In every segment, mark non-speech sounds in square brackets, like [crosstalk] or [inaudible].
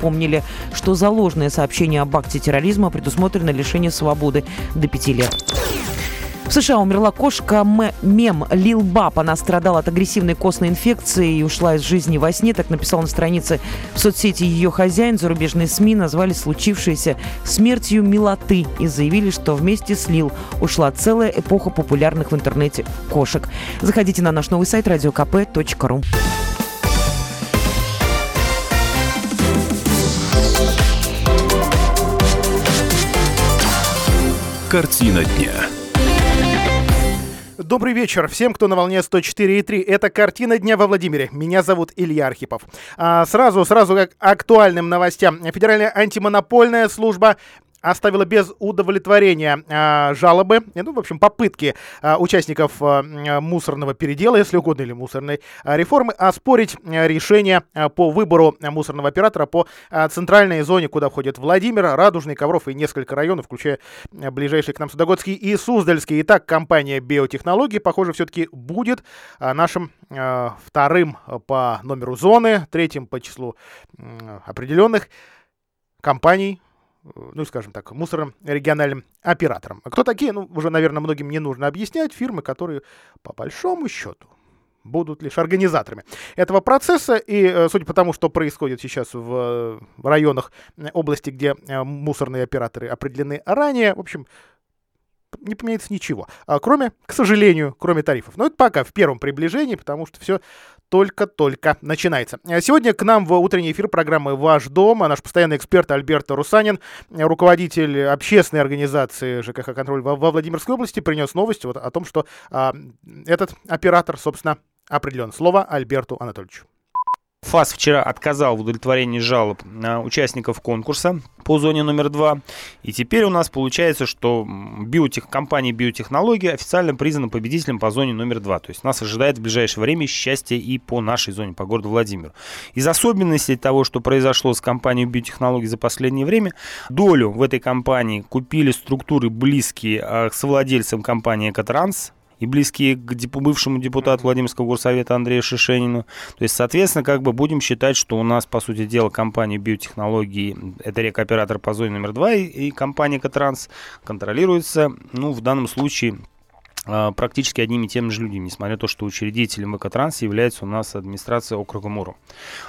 Помнили, что за ложное сообщение об акте терроризма предусмотрено лишение свободы до пяти лет. В США умерла кошка мем Лил Баб. Она страдала от агрессивной костной инфекции и ушла из жизни во сне. Так написал на странице в соцсети ее хозяин. Зарубежные СМИ назвали случившееся смертью милоты и заявили, что вместе с Лил ушла целая эпоха популярных в интернете кошек. Заходите на наш новый сайт radiokp.ru. Картина дня. Добрый вечер всем, кто на волне 104,3. Это «Картина дня во Владимире». Меня зовут Илья Архипов. А, сразу, сразу к актуальным новостям. Федеральная антимонопольная служба оставила без удовлетворения э, жалобы, ну, в общем, попытки э, участников э, мусорного передела, если угодно, или мусорной э, реформы, оспорить э, решение э, по выбору мусорного оператора по э, центральной зоне, куда входят Владимир, Радужный, Ковров и несколько районов, включая э, ближайшие к нам Судогодский и Суздальский. Итак, компания биотехнологии, похоже, все-таки будет э, нашим э, вторым по номеру зоны, третьим по числу э, определенных компаний, ну, скажем так, мусорным региональным оператором. А кто такие? Ну, уже, наверное, многим не нужно объяснять. Фирмы, которые, по большому счету, будут лишь организаторами этого процесса. И э, судя по тому, что происходит сейчас в, в районах э, области, где э, мусорные операторы определены ранее, в общем, не поменяется ничего. А, кроме, к сожалению, кроме тарифов. Но это пока в первом приближении, потому что все только-только начинается. А сегодня к нам в утренний эфир программы «Ваш дом» наш постоянный эксперт Альберто Русанин, руководитель общественной организации ЖКХ «Контроль» во, во Владимирской области, принес новость вот о том, что а, этот оператор, собственно, определен. Слово Альберту Анатольевичу. ФАС вчера отказал в удовлетворении жалоб участников конкурса по зоне номер два. И теперь у нас получается, что биотех, компания биотехнологии официально признана победителем по зоне номер два. То есть нас ожидает в ближайшее время счастье и по нашей зоне, по городу Владимиру. Из особенностей того, что произошло с компанией биотехнологий за последнее время, долю в этой компании купили структуры близкие к совладельцам компании «Экотранс», и близкие к бывшему депутату Владимирского горсовета Андрею Шишенину. То есть, соответственно, как бы будем считать, что у нас, по сути дела, компания биотехнологии, это рекооператор по зоне номер два, и, и компания Катранс контролируется, ну, в данном случае практически одними и теми же людьми, несмотря на то, что учредителем Экотранса является у нас администрация округа Муру.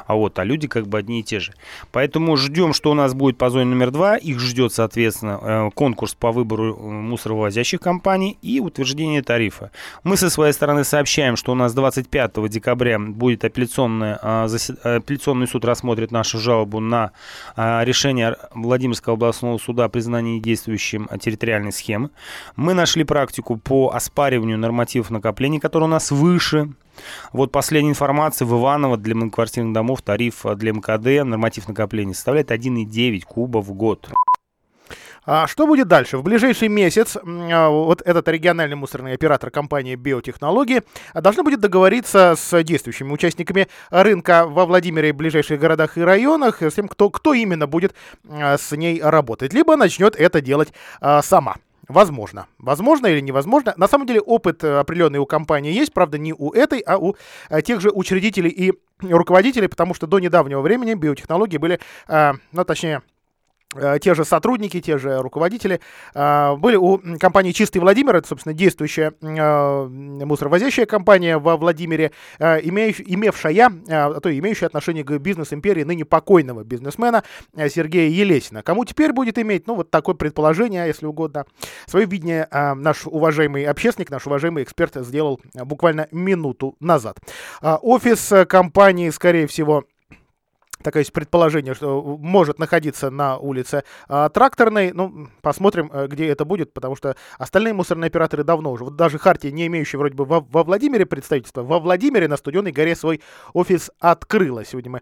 А вот, а люди как бы одни и те же. Поэтому ждем, что у нас будет по зоне номер два. Их ждет, соответственно, э, конкурс по выбору э, мусоровозящих компаний и утверждение тарифа. Мы со своей стороны сообщаем, что у нас 25 декабря будет апелляционный, а, апелляционный суд рассмотрит нашу жалобу на а, решение Владимирского областного суда о признании действующим территориальной схемы. Мы нашли практику по оспариванию нормативов накоплений, которые у нас выше. Вот последняя информация в Иваново для многоквартирных домов тариф для МКД, норматив накопления составляет 1,9 куба в год. А что будет дальше? В ближайший месяц а, вот этот региональный мусорный оператор компании «Биотехнологии» должны будет договориться с действующими участниками рынка во Владимире и ближайших городах и районах, с тем, кто, кто именно будет а, с ней работать. Либо начнет это делать а, сама. Возможно. Возможно или невозможно. На самом деле опыт э, определенный у компании есть, правда, не у этой, а у э, тех же учредителей и руководителей, потому что до недавнего времени биотехнологии были, э, ну, точнее, те же сотрудники, те же руководители э, были у компании «Чистый Владимир», это, собственно, действующая э, мусоровозящая компания во Владимире, имевшая, а то имеющая отношение к бизнес-империи ныне покойного бизнесмена Сергея Елесина. Кому теперь будет иметь, ну, вот такое предположение, если угодно, свое видение наш уважаемый общественник, наш уважаемый эксперт сделал буквально минуту назад. Офис компании, скорее всего, такое есть предположение, что может находиться на улице а, Тракторной. Ну, посмотрим, э, где это будет, потому что остальные мусорные операторы давно уже. Вот даже Хартия, не имеющая вроде бы во, во Владимире представительства, во Владимире на Студенной горе свой офис открыла. Сегодня мы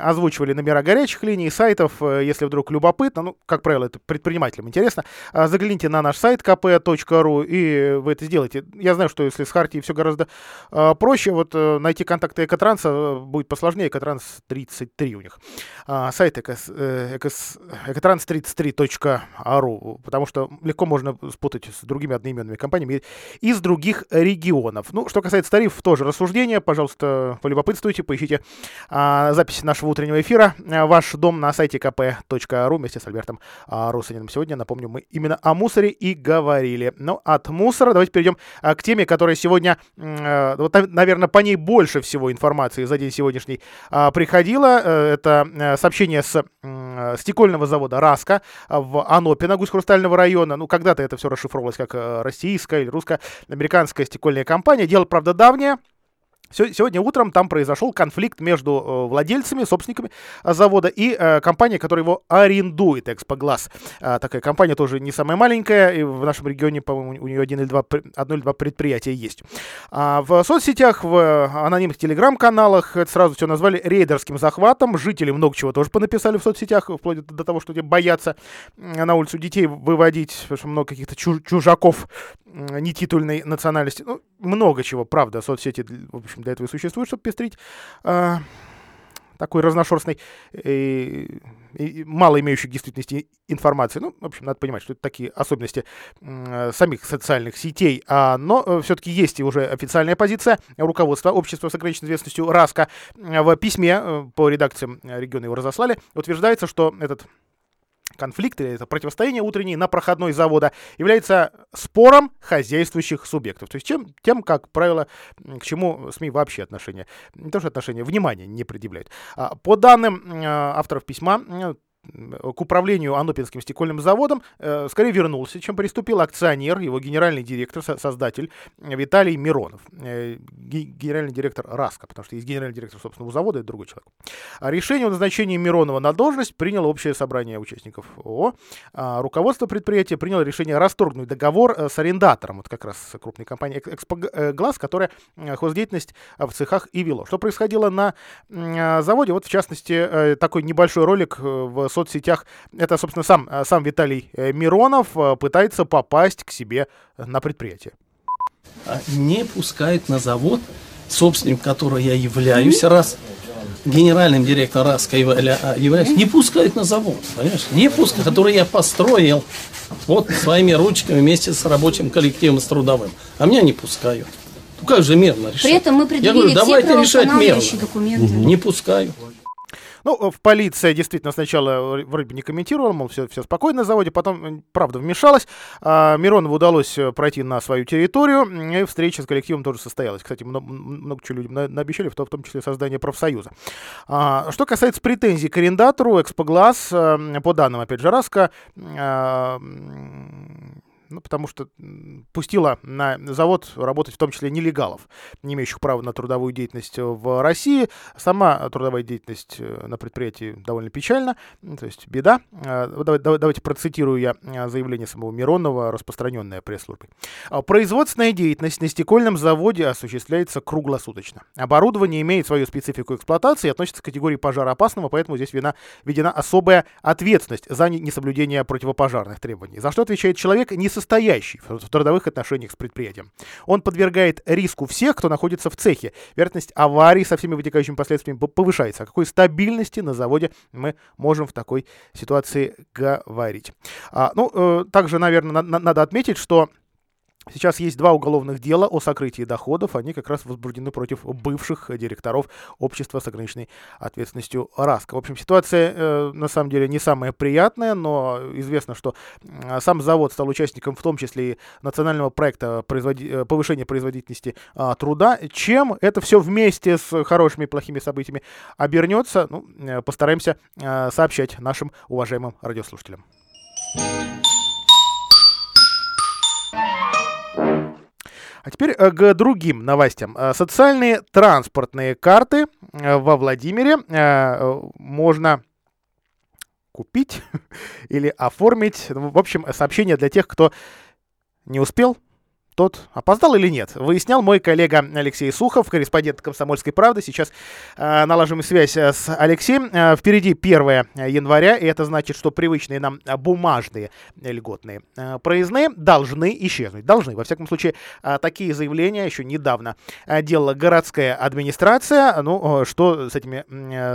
озвучивали номера горячих линий, сайтов. Э, если вдруг любопытно, ну, как правило, это предпринимателям интересно, а, загляните на наш сайт kp.ru и вы это сделаете. Я знаю, что если с Хартией все гораздо а, проще, вот э, найти контакты Экотранса будет посложнее. Экотранс 33 у них. А, сайт экос, э, экос, экотранс33.ру, потому что легко можно спутать с другими одноименными компаниями из других регионов. Ну, что касается тарифов, тоже рассуждение. Пожалуйста, полюбопытствуйте, поищите а, запись нашего утреннего эфира. А, ваш дом на сайте kp.ru вместе с Альбертом а, Русанином. Сегодня, напомню, мы именно о мусоре и говорили. Но от мусора давайте перейдем а, к теме, которая сегодня, а, вот, наверное, по ней больше всего информации за день сегодняшний а, приходило. Это э, сообщение с стекольного завода «Раска» в Анопино, Гусь-Хрустального района. Ну, когда-то это все расшифровывалось как э, российская или русско-американская стекольная компания. Дело, правда, давнее. Сегодня утром там произошел конфликт между э, владельцами, собственниками э, завода и э, компанией, которая его арендует, Экспоглаз. Такая компания тоже не самая маленькая, и в нашем регионе, по-моему, у нее один или два, одно или два предприятия есть. А в соцсетях, в анонимных телеграм-каналах сразу все назвали рейдерским захватом. Жители много чего тоже понаписали в соцсетях, вплоть до того, что боятся на улицу детей выводить, потому что много каких-то чужаков нетитульной национальности. Ну, много чего, правда, соцсети, в общем, для этого и существуют, чтобы пестрить а, такой разношерстной и, и мало имеющей действительности информации. Ну, в общем, надо понимать, что это такие особенности э, самих социальных сетей. А, но э, все-таки есть и уже официальная позиция руководства общества с ограниченной известностью РАСКО. В письме э, по редакциям региона его разослали. Утверждается, что этот конфликт или это противостояние утреннее на проходной завода является спором хозяйствующих субъектов. То есть чем, тем, как правило, к чему СМИ вообще отношения, не то что отношения, внимания не предъявляют. А, по данным э, авторов письма, к управлению Анопинским стекольным заводом э, скорее вернулся, чем приступил акционер, его генеральный директор, создатель Виталий Миронов. Э, генеральный директор РАСКО, потому что есть генеральный директор собственного завода, это другой человек. А решение о назначении Миронова на должность приняло общее собрание участников ООО. А руководство предприятия приняло решение расторгнуть договор э, с арендатором, вот как раз крупной компанией «Экспоглаз», которая э, хоздеятельность в цехах и вело. Что происходило на заводе? Вот, в частности, такой небольшой ролик в соцсетях. Это, собственно, сам, э, сам Виталий э, Миронов э, пытается попасть к себе на предприятие. А не пускают на завод, собственником которого я являюсь, раз генеральным директором РАСКО являюсь, не пускают на завод, понимаешь? Не пускают, который я построил вот своими ручками вместе с рабочим коллективом, с трудовым. А меня не пускают. Ну как же мирно решать? При этом мы предъявили я говорю, давайте решать мирно. документы. Не пускаю. Ну, в полиция действительно сначала вроде бы не комментировала, мол, все, все спокойно на заводе, потом, правда, вмешалась. А Миронову удалось э, пройти на свою территорию, и встреча с коллективом тоже состоялась. Кстати, много, много чего людям на, наобещали, в том, в том числе создание профсоюза. А, что касается претензий к арендатору, Экспоглаз, э, по данным, опять же, Раска, а, ну, потому что пустила на завод работать в том числе нелегалов, не имеющих права на трудовую деятельность в России. Сама трудовая деятельность э, на предприятии довольно печальна, то есть беда. А, давайте процитирую я заявление самого Миронова, распространенное пресс-службой. «А, Производственная деятельность на стекольном заводе осуществляется круглосуточно. Оборудование имеет свою специфику эксплуатации и относится к категории пожароопасного, поэтому здесь вина, введена особая ответственность за несоблюдение противопожарных требований. За что отвечает человек, не состоящий в трудовых отношениях с предприятием. Он подвергает риску всех, кто находится в цехе. Вероятность аварий со всеми вытекающими последствиями повышается. О какой стабильности на заводе мы можем в такой ситуации говорить? А, ну, э, также, наверное, на, надо отметить, что Сейчас есть два уголовных дела о сокрытии доходов. Они как раз возбуждены против бывших директоров общества с ограниченной ответственностью РАСКО. В общем, ситуация э, на самом деле не самая приятная, но известно, что э, сам завод стал участником в том числе и национального проекта производи... Э, повышения производительности э, труда. Чем это все вместе с хорошими и плохими событиями обернется, ну, э, постараемся э, сообщать нашим уважаемым радиослушателям. А теперь э, к другим новостям. Э, социальные транспортные карты э, во Владимире можно купить [laughs] или оформить. Ну, в общем, сообщение для тех, кто не успел тот опоздал или нет, выяснял мой коллега Алексей Сухов, корреспондент «Комсомольской правды». Сейчас э, налаживаем связь э, с Алексеем. Э, впереди 1 января, и это значит, что привычные нам бумажные льготные э, проездные должны исчезнуть. Должны. Во всяком случае, такие заявления еще недавно делала городская администрация. Ну, что с этими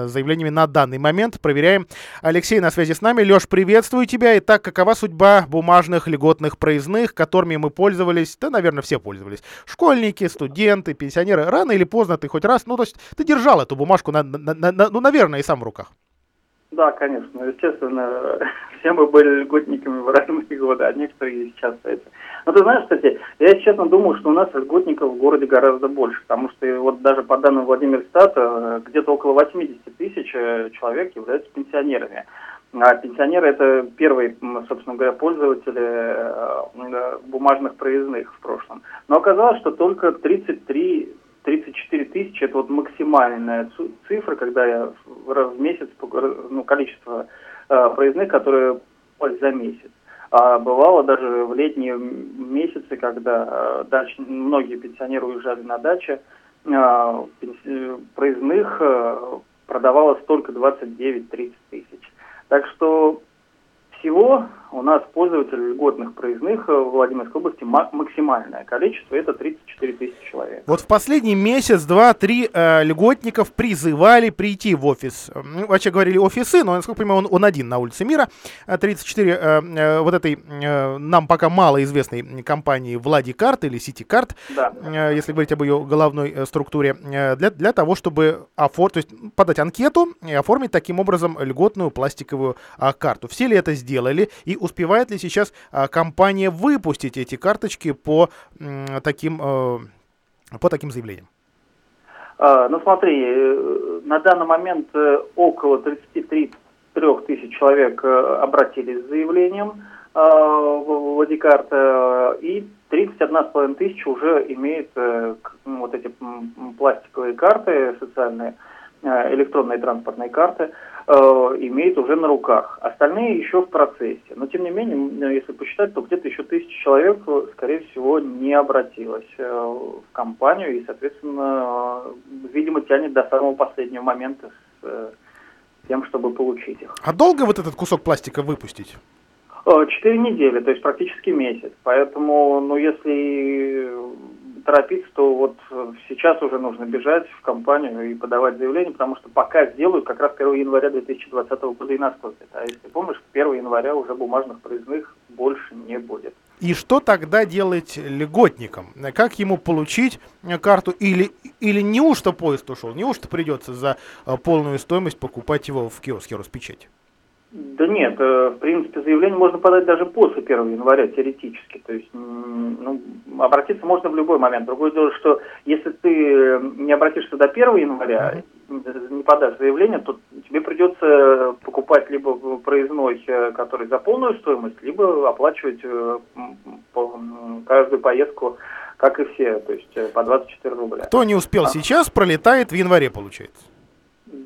заявлениями на данный момент, проверяем. Алексей на связи с нами. Леш, приветствую тебя. Итак, какова судьба бумажных льготных проездных, которыми мы пользовались? Да, наверное, все пользовались. Школьники, студенты, пенсионеры. Рано или поздно ты хоть раз, ну, то есть ты держал эту бумажку, на, на, на, ну, наверное, и сам в руках. Да, конечно. Естественно, [laughs] все мы были льготниками в разные годы, а некоторые сейчас это. Но ты знаешь, кстати, я честно думал, что у нас льготников в городе гораздо больше, потому что вот даже по данным Владимира Стата, где-то около 80 тысяч э, человек являются пенсионерами. А пенсионеры это первые, собственно говоря, пользователи э, бумажных проездных в прошлом. Но оказалось, что только 33 34 тысячи – это вот максимальная цифра, когда я раз в месяц, ну, количество э, проездных, которые за месяц. А бывало даже в летние месяцы, когда э, дач, многие пенсионеры уезжали на дачи, э, проездных э, продавалось только 29-30 тысяч. Так что всего у нас пользователей льготных проездных в Владимирской области максимальное количество, это 34 тысячи человек. Вот в последний месяц, два, три э, льготников призывали прийти в офис. Ну, вообще говорили офисы, но, насколько я понимаю, он, он один на улице Мира. 34 э, э, вот этой э, нам пока малоизвестной компании Владикарт или Ситикарт, да. э, если говорить об ее головной э, структуре, э, для, для того, чтобы офор... то есть подать анкету и оформить таким образом льготную пластиковую э, карту. Все ли это сделали и успевает ли сейчас а, компания выпустить эти карточки по таким, э, по таким заявлениям? А, ну смотри, э, на данный момент э, около 33 тысяч человек обратились с заявлением в Владикарт, и 31,5 тысяча уже имеет вот эти пластиковые карты социальные, электронные транспортные карты. Э, имеет уже на руках. Остальные еще в процессе. Но тем не менее, если посчитать, то где-то еще тысяча человек, скорее всего, не обратилось э, в компанию и, соответственно, видимо, тянет до самого последнего момента с э, тем, чтобы получить их. А долго вот этот кусок пластика выпустить? Четыре недели, то есть практически месяц. Поэтому, ну, если торопиться, то вот сейчас уже нужно бежать в компанию и подавать заявление, потому что пока сделают, как раз 1 января 2020 года и наступит. А если помнишь, 1 января уже бумажных проездных больше не будет. И что тогда делать льготникам? Как ему получить карту? Или, или неужто поезд ушел? Неужто придется за э, полную стоимость покупать его в киоске Роспечати? Да нет, э, в принципе, заявление можно подать даже после 1 января, теоретически. То есть, ну, обратиться можно в любой момент. Другое дело, что если ты не обратишься до 1 января, не подашь заявление, то тебе придется покупать либо проездной, э, который за полную стоимость, либо оплачивать э, каждую поездку, как и все, то есть по 24 рубля. Кто не успел а. сейчас, пролетает в январе, получается.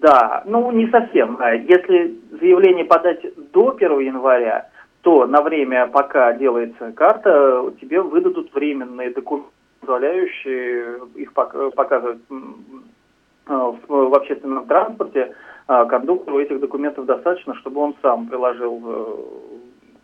Да, ну не совсем. Если заявление подать до 1 января, то на время, пока делается карта, тебе выдадут временные документы, позволяющие их показывать в общественном транспорте. А кондуктору этих документов достаточно, чтобы он сам приложил э,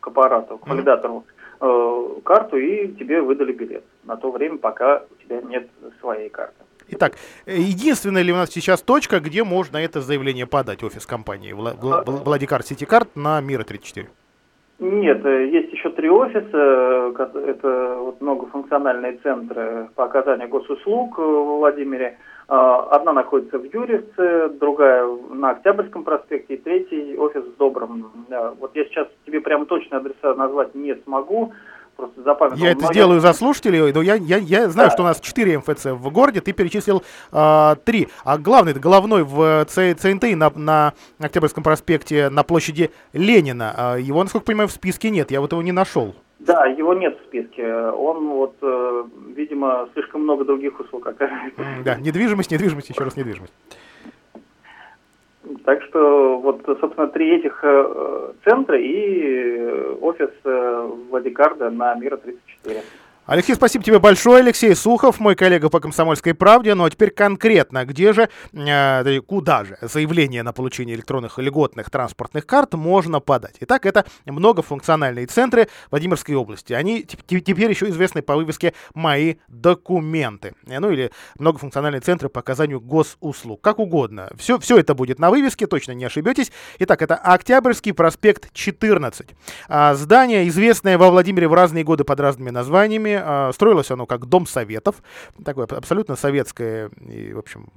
к аппарату, к валидатору э, карту, и тебе выдали билет на то время, пока у тебя нет своей карты. Итак, э, единственная ли у нас сейчас точка, где можно это заявление подать, офис компании Владикар Ситикарт на Мира 34? Нет, э, есть еще три офиса. Это вот многофункциональные центры по оказанию госуслуг в Владимире. А, одна находится в Юрьевце, другая на Октябрьском проспекте, и третий офис в Добром. Вот я сейчас тебе прям точно адреса назвать не смогу просто запамятовал. Я это сделаю за слушателей, но я, я, я знаю, да. что у нас 4 МФЦ в городе, ты перечислил э, 3. А главный, головной в ЦНТ на, на Октябрьском проспекте на площади Ленина, э, его, насколько понимаю, в списке нет, я вот его не нашел. Да, его нет в списке. Он вот, э, видимо, слишком много других услуг оказывает. Да, недвижимость, недвижимость, еще раз недвижимость. Так что вот, собственно, три этих э, центра и офис э, Владикарда на Мира 34. Алексей, спасибо тебе большое. Алексей Сухов, мой коллега по «Комсомольской правде». Ну а теперь конкретно, где же, э, куда же заявление на получение электронных льготных транспортных карт можно подать? Итак, это многофункциональные центры Владимирской области. Они теперь еще известны по вывеске «Мои документы». Э, ну или многофункциональные центры по оказанию госуслуг. Как угодно. Все, все это будет на вывеске, точно не ошибетесь. Итак, это Октябрьский проспект 14. А, здание, известное во Владимире в разные годы под разными названиями, а, строилось оно как дом советов, такое абсолютно советское и, в общем,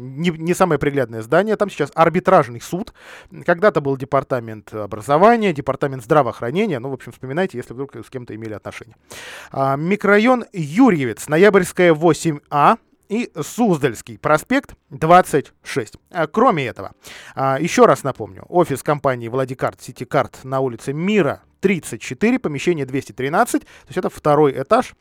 не, не самое приглядное здание. Там сейчас арбитражный суд. Когда-то был департамент образования, департамент здравоохранения. Ну, в общем, вспоминайте, если вдруг с кем-то имели отношение. А, микрорайон Юрьевец, Ноябрьская 8А и Суздальский проспект 26. А, кроме этого, а, еще раз напомню, офис компании Владикарт Ситикарт на улице Мира 34, помещение 213, то есть это второй этаж,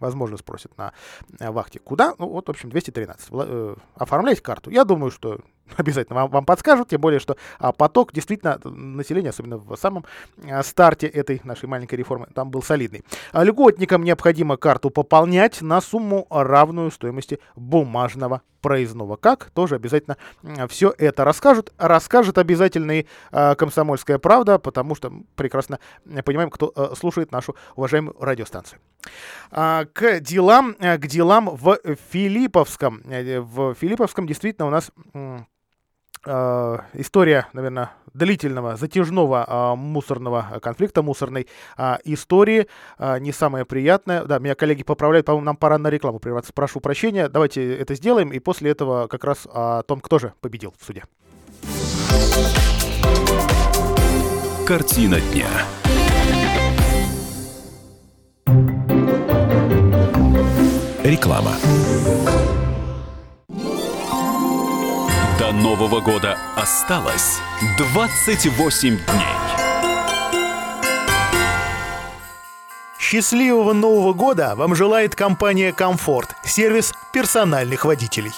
возможно, спросят на э, вахте, куда? Ну, вот, в общем, 213. Э, оформляйте карту. Я думаю, что [laughs] обязательно вам, вам подскажут, тем более, что а, поток действительно населения, особенно в самом а, старте этой нашей маленькой реформы, там был солидный. А, льготникам необходимо карту пополнять на сумму равную стоимости бумажного проездного. Как? Тоже обязательно все это расскажут. Расскажет обязательно и э, «Комсомольская правда», потому что прекрасно понимаем, кто э, слушает нашу уважаемую радиостанцию. А, к делам, к делам в Филипповском. В Филипповском действительно у нас э, история, наверное, длительного, затяжного э, мусорного конфликта, мусорной э, истории, э, не самая приятная. Да, меня коллеги поправляют, по-моему, нам пора на рекламу прерваться. Прошу прощения, давайте это сделаем, и после этого как раз о том, кто же победил в суде. Картина дня. Реклама. До Нового года осталось 28 дней. Счастливого Нового года вам желает компания «Комфорт» – сервис персональных водителей.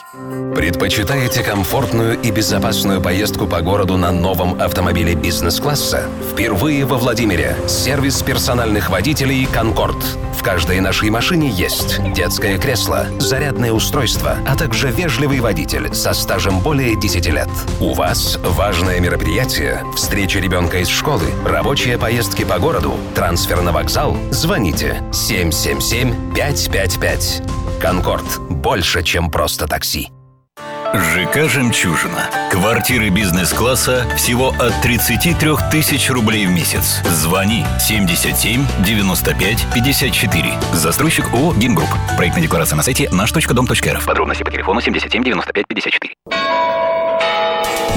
Предпочитаете комфортную и безопасную поездку по городу на новом автомобиле бизнес-класса? Впервые во Владимире сервис персональных водителей «Конкорд». В каждой нашей машине есть детское кресло, зарядное устройство, а также вежливый водитель со стажем более 10 лет. У вас важное мероприятие, встреча ребенка из школы, рабочие поездки по городу, трансфер на вокзал. Звоните 777 555. «Конкорд» — больше, чем просто такси. ЖК «Жемчужина». Квартиры бизнес-класса всего от 33 тысяч рублей в месяц. Звони 77 95 54. Застройщик ООО «Гимгрупп». Проектная декларация на сайте наш.дом.рф. Подробности по телефону 77 95 54.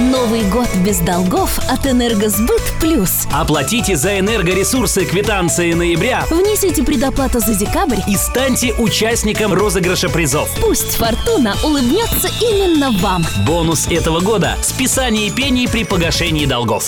Новый год без долгов от «Энергосбыт Плюс». Оплатите за энергоресурсы квитанции ноября. Внесите предоплату за декабрь. И станьте участником розыгрыша призов. Пусть фортуна улыбнется именно вам. Бонус этого года – списание пений при погашении долгов.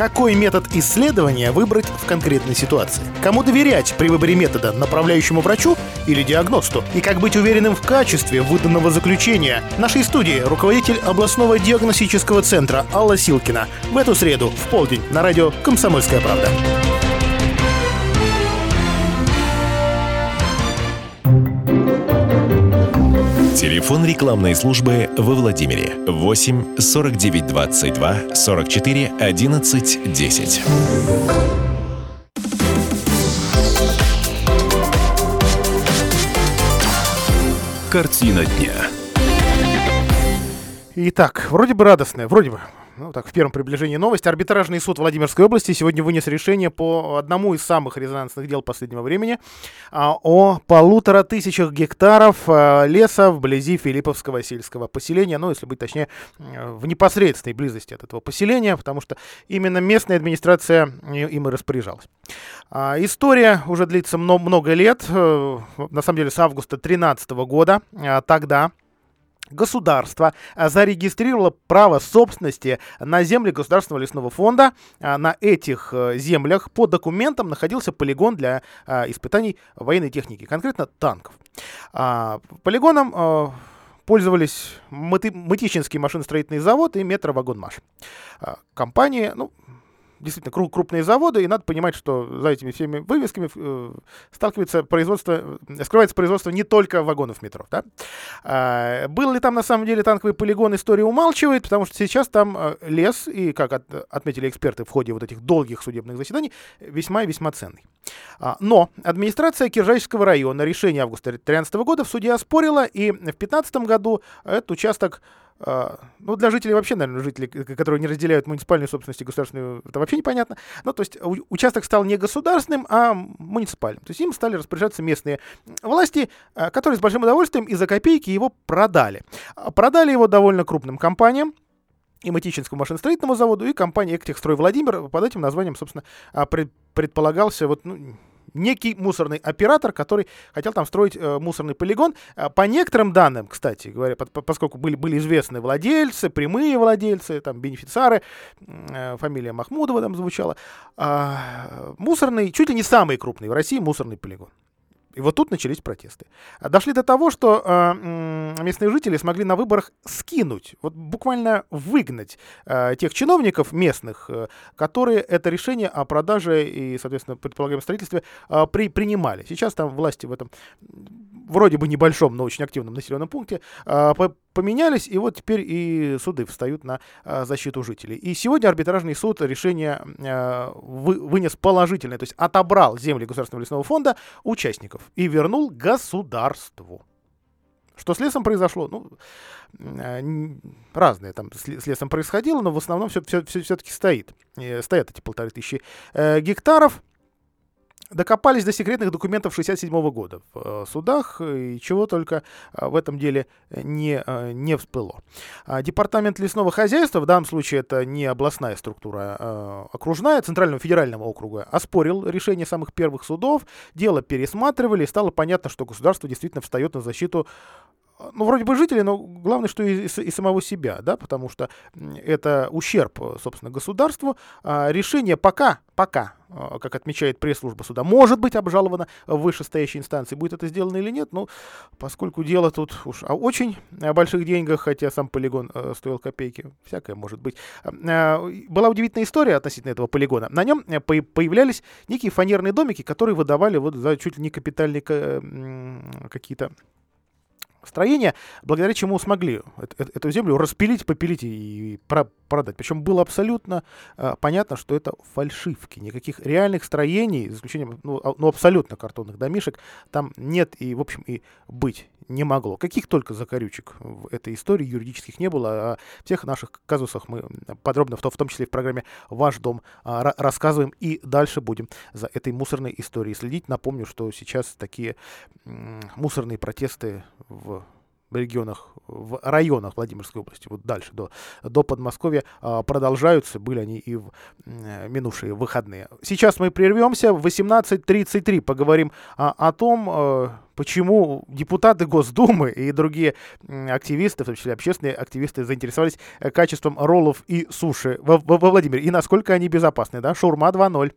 Какой метод исследования выбрать в конкретной ситуации? Кому доверять при выборе метода, направляющему врачу или диагносту? И как быть уверенным в качестве выданного заключения? В нашей студии руководитель областного диагностического центра Алла Силкина. В эту среду в полдень на радио «Комсомольская правда». Телефон рекламной службы во Владимире 8 49 22 44 11 10. Картина дня. Итак, вроде бы радостная, вроде бы ну, так, в первом приближении новость. Арбитражный суд Владимирской области сегодня вынес решение по одному из самых резонансных дел последнего времени а, о полутора тысячах гектаров а, леса вблизи Филипповского сельского поселения, ну, если быть точнее, в непосредственной близости от этого поселения, потому что именно местная администрация им и распоряжалась. А, история уже длится много, много лет, э, на самом деле с августа 2013 года. Тогда государство а, зарегистрировало право собственности на земли Государственного лесного фонда. А, на этих э, землях по документам находился полигон для а, испытаний военной техники, конкретно танков. Полигоном э, пользовались Мытищинский машиностроительный завод и Метровагонмаш. Компании, ну, действительно кру- крупные заводы, и надо понимать, что за этими всеми вывесками э, сталкивается производство, э, скрывается производство не только вагонов метро. Да? А, был ли там на самом деле танковый полигон, история умалчивает, потому что сейчас там э, лес, и, как от, отметили эксперты в ходе вот этих долгих судебных заседаний, весьма и весьма ценный. А, но администрация Киржачского района решение августа 2013 года в суде оспорила, и в 2015 году этот участок ну, для жителей вообще, наверное, жителей, которые не разделяют муниципальную собственность и государственную, это вообще непонятно. Ну, то есть участок стал не государственным, а муниципальным. То есть им стали распоряжаться местные власти, а, которые с большим удовольствием и за копейки его продали. А, продали его довольно крупным компаниям, и Матичинскому машиностроительному заводу, и компании «Эктехстрой Владимир». Под этим названием, собственно, предполагался вот, ну, некий мусорный оператор, который хотел там строить э, мусорный полигон. Э, по некоторым данным, кстати говоря, по, по, поскольку были, были известны владельцы, прямые владельцы, там, бенефициары, э, фамилия Махмудова там звучала, э, мусорный, чуть ли не самый крупный в России мусорный полигон. И вот тут начались протесты. Дошли до того, что э, местные жители смогли на выборах скинуть, вот буквально выгнать э, тех чиновников местных, э, которые это решение о продаже и, соответственно, предполагаемом строительстве э, при, принимали. Сейчас там власти в этом вроде бы небольшом, но очень активном населенном пункте э, поменялись, и вот теперь и суды встают на э, защиту жителей. И сегодня арбитражный суд решение э, вы, вынес положительное, то есть отобрал земли Государственного лесного фонда участников и вернул государству. Что с лесом произошло? Ну, э, разное там с, с лесом происходило, но в основном все, все, все, все-таки стоит. Э, стоят эти полторы тысячи э, гектаров докопались до секретных документов 67 года в э, судах, и чего только э, в этом деле не, э, не всплыло. А департамент лесного хозяйства, в данном случае это не областная структура, а окружная, Центрального федерального округа, оспорил решение самых первых судов, дело пересматривали, и стало понятно, что государство действительно встает на защиту ну, вроде бы жителей, но главное, что и, и самого себя, да, потому что это ущерб, собственно, государству. А решение пока, пока, а, как отмечает пресс-служба суда, может быть обжаловано в вышестоящей инстанции. Будет это сделано или нет, ну, поскольку дело тут уж о очень больших деньгах, хотя сам полигон э, стоил копейки, всякое может быть. А, была удивительная история относительно этого полигона. На нем э, появлялись некие фанерные домики, которые выдавали вот за чуть ли не капитальные какие-то строения, благодаря чему смогли эту землю распилить, попилить и продать. Причем было абсолютно э, понятно, что это фальшивки. Никаких реальных строений, за исключением ну, а, ну, абсолютно картонных домишек, там нет и, в общем, и быть не могло. Каких только закорючек в этой истории юридических не было. О всех наших казусах мы подробно, в том числе в программе «Ваш дом», а, рассказываем и дальше будем за этой мусорной историей следить. Напомню, что сейчас такие мусорные протесты в регионах, в районах Владимирской области, вот дальше, до, до Подмосковья, а, продолжаются. Были они и в минувшие выходные. Сейчас мы прервемся. В 18.33 поговорим о, о том, э, почему депутаты Госдумы и другие активисты, в том числе общественные активисты, заинтересовались э, качеством роллов и суши во, во, во Владимире, и насколько они безопасны. Да? Шурма 2.0.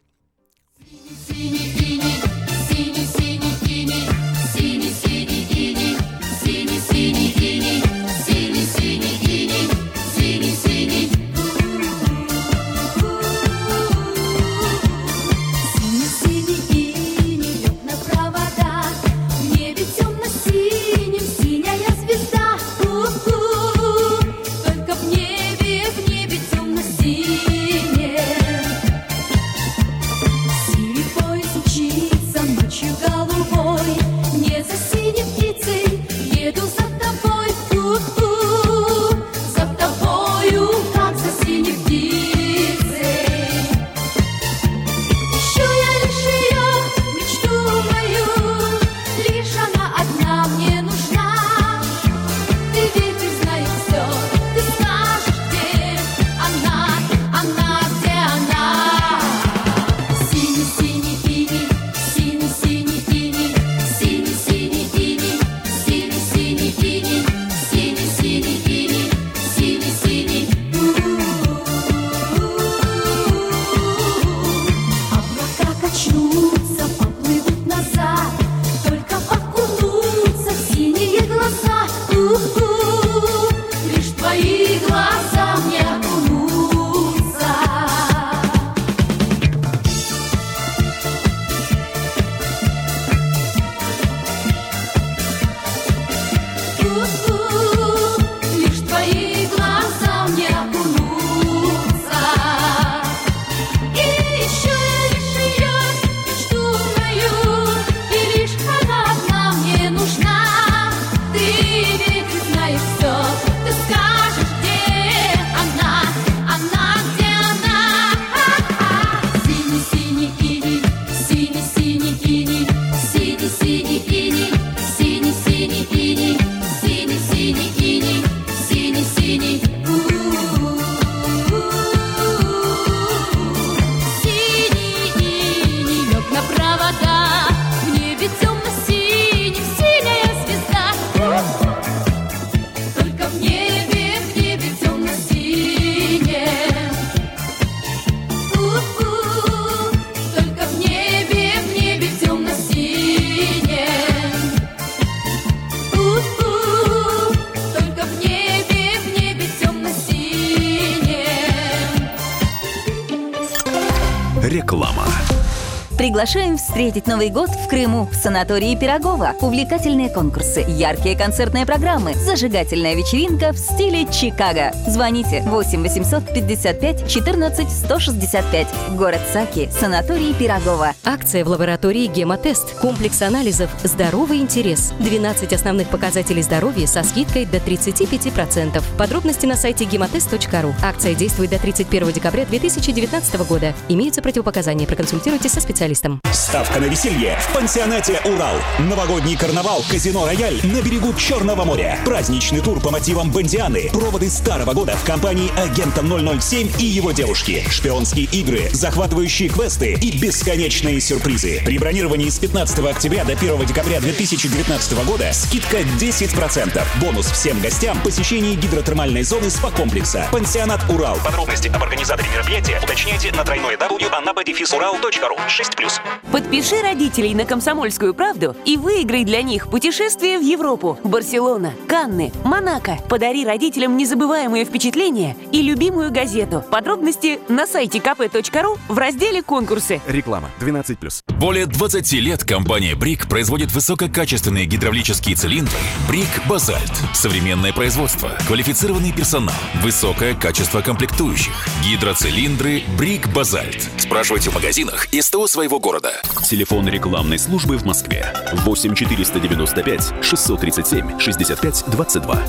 Приглашаем встретить Новый год в Крыму в санатории Пирогова. Увлекательные конкурсы, яркие концертные программы, зажигательная вечеринка в стиле Чикаго. Звоните 8 855 14 165. Город Саки, санаторий Пирогова. Акция в лаборатории «Гемотест». Комплекс анализов «Здоровый интерес». 12 основных показателей здоровья со скидкой до 35%. Подробности на сайте гемотест.ру. Акция действует до 31 декабря 2019 года. Имеются противопоказания. Проконсультируйтесь со специалистом. Ставка на веселье в пансионате «Урал». Новогодний карнавал «Казино Рояль» на берегу Черного моря. Праздничный тур по мотивам Бондианы. Проводы старого года в компании агента 007 и его девушки. Шпионские игры, захватывающие квесты и бесконечные сюрпризы. При бронировании с 15 октября до 1 декабря 2019 года скидка 10%. Бонус всем гостям посещение гидротермальной зоны спа-комплекса. Пансионат «Урал». Подробности об организаторе мероприятия уточняйте на тройное W anapa-урал.ру 6+. Подпиши родителей на «Комсомольскую правду» и выиграй для них путешествие в Европу, Барселона, Канны, Монако. Подари родителям незабываемые впечатления и любимую газету. Подробности на сайте kp.ru в разделе «Конкурсы». Реклама 12+. Более 20 лет компания «Брик» производит высококачественные гидравлические цилиндры «Брик Базальт». Современное производство, квалифицированный персонал, высокое качество комплектующих. Гидроцилиндры «Брик Базальт». Спрашивайте в магазинах и СТО своего города. Телефон рекламной службы в Москве 8 495 637 65 22.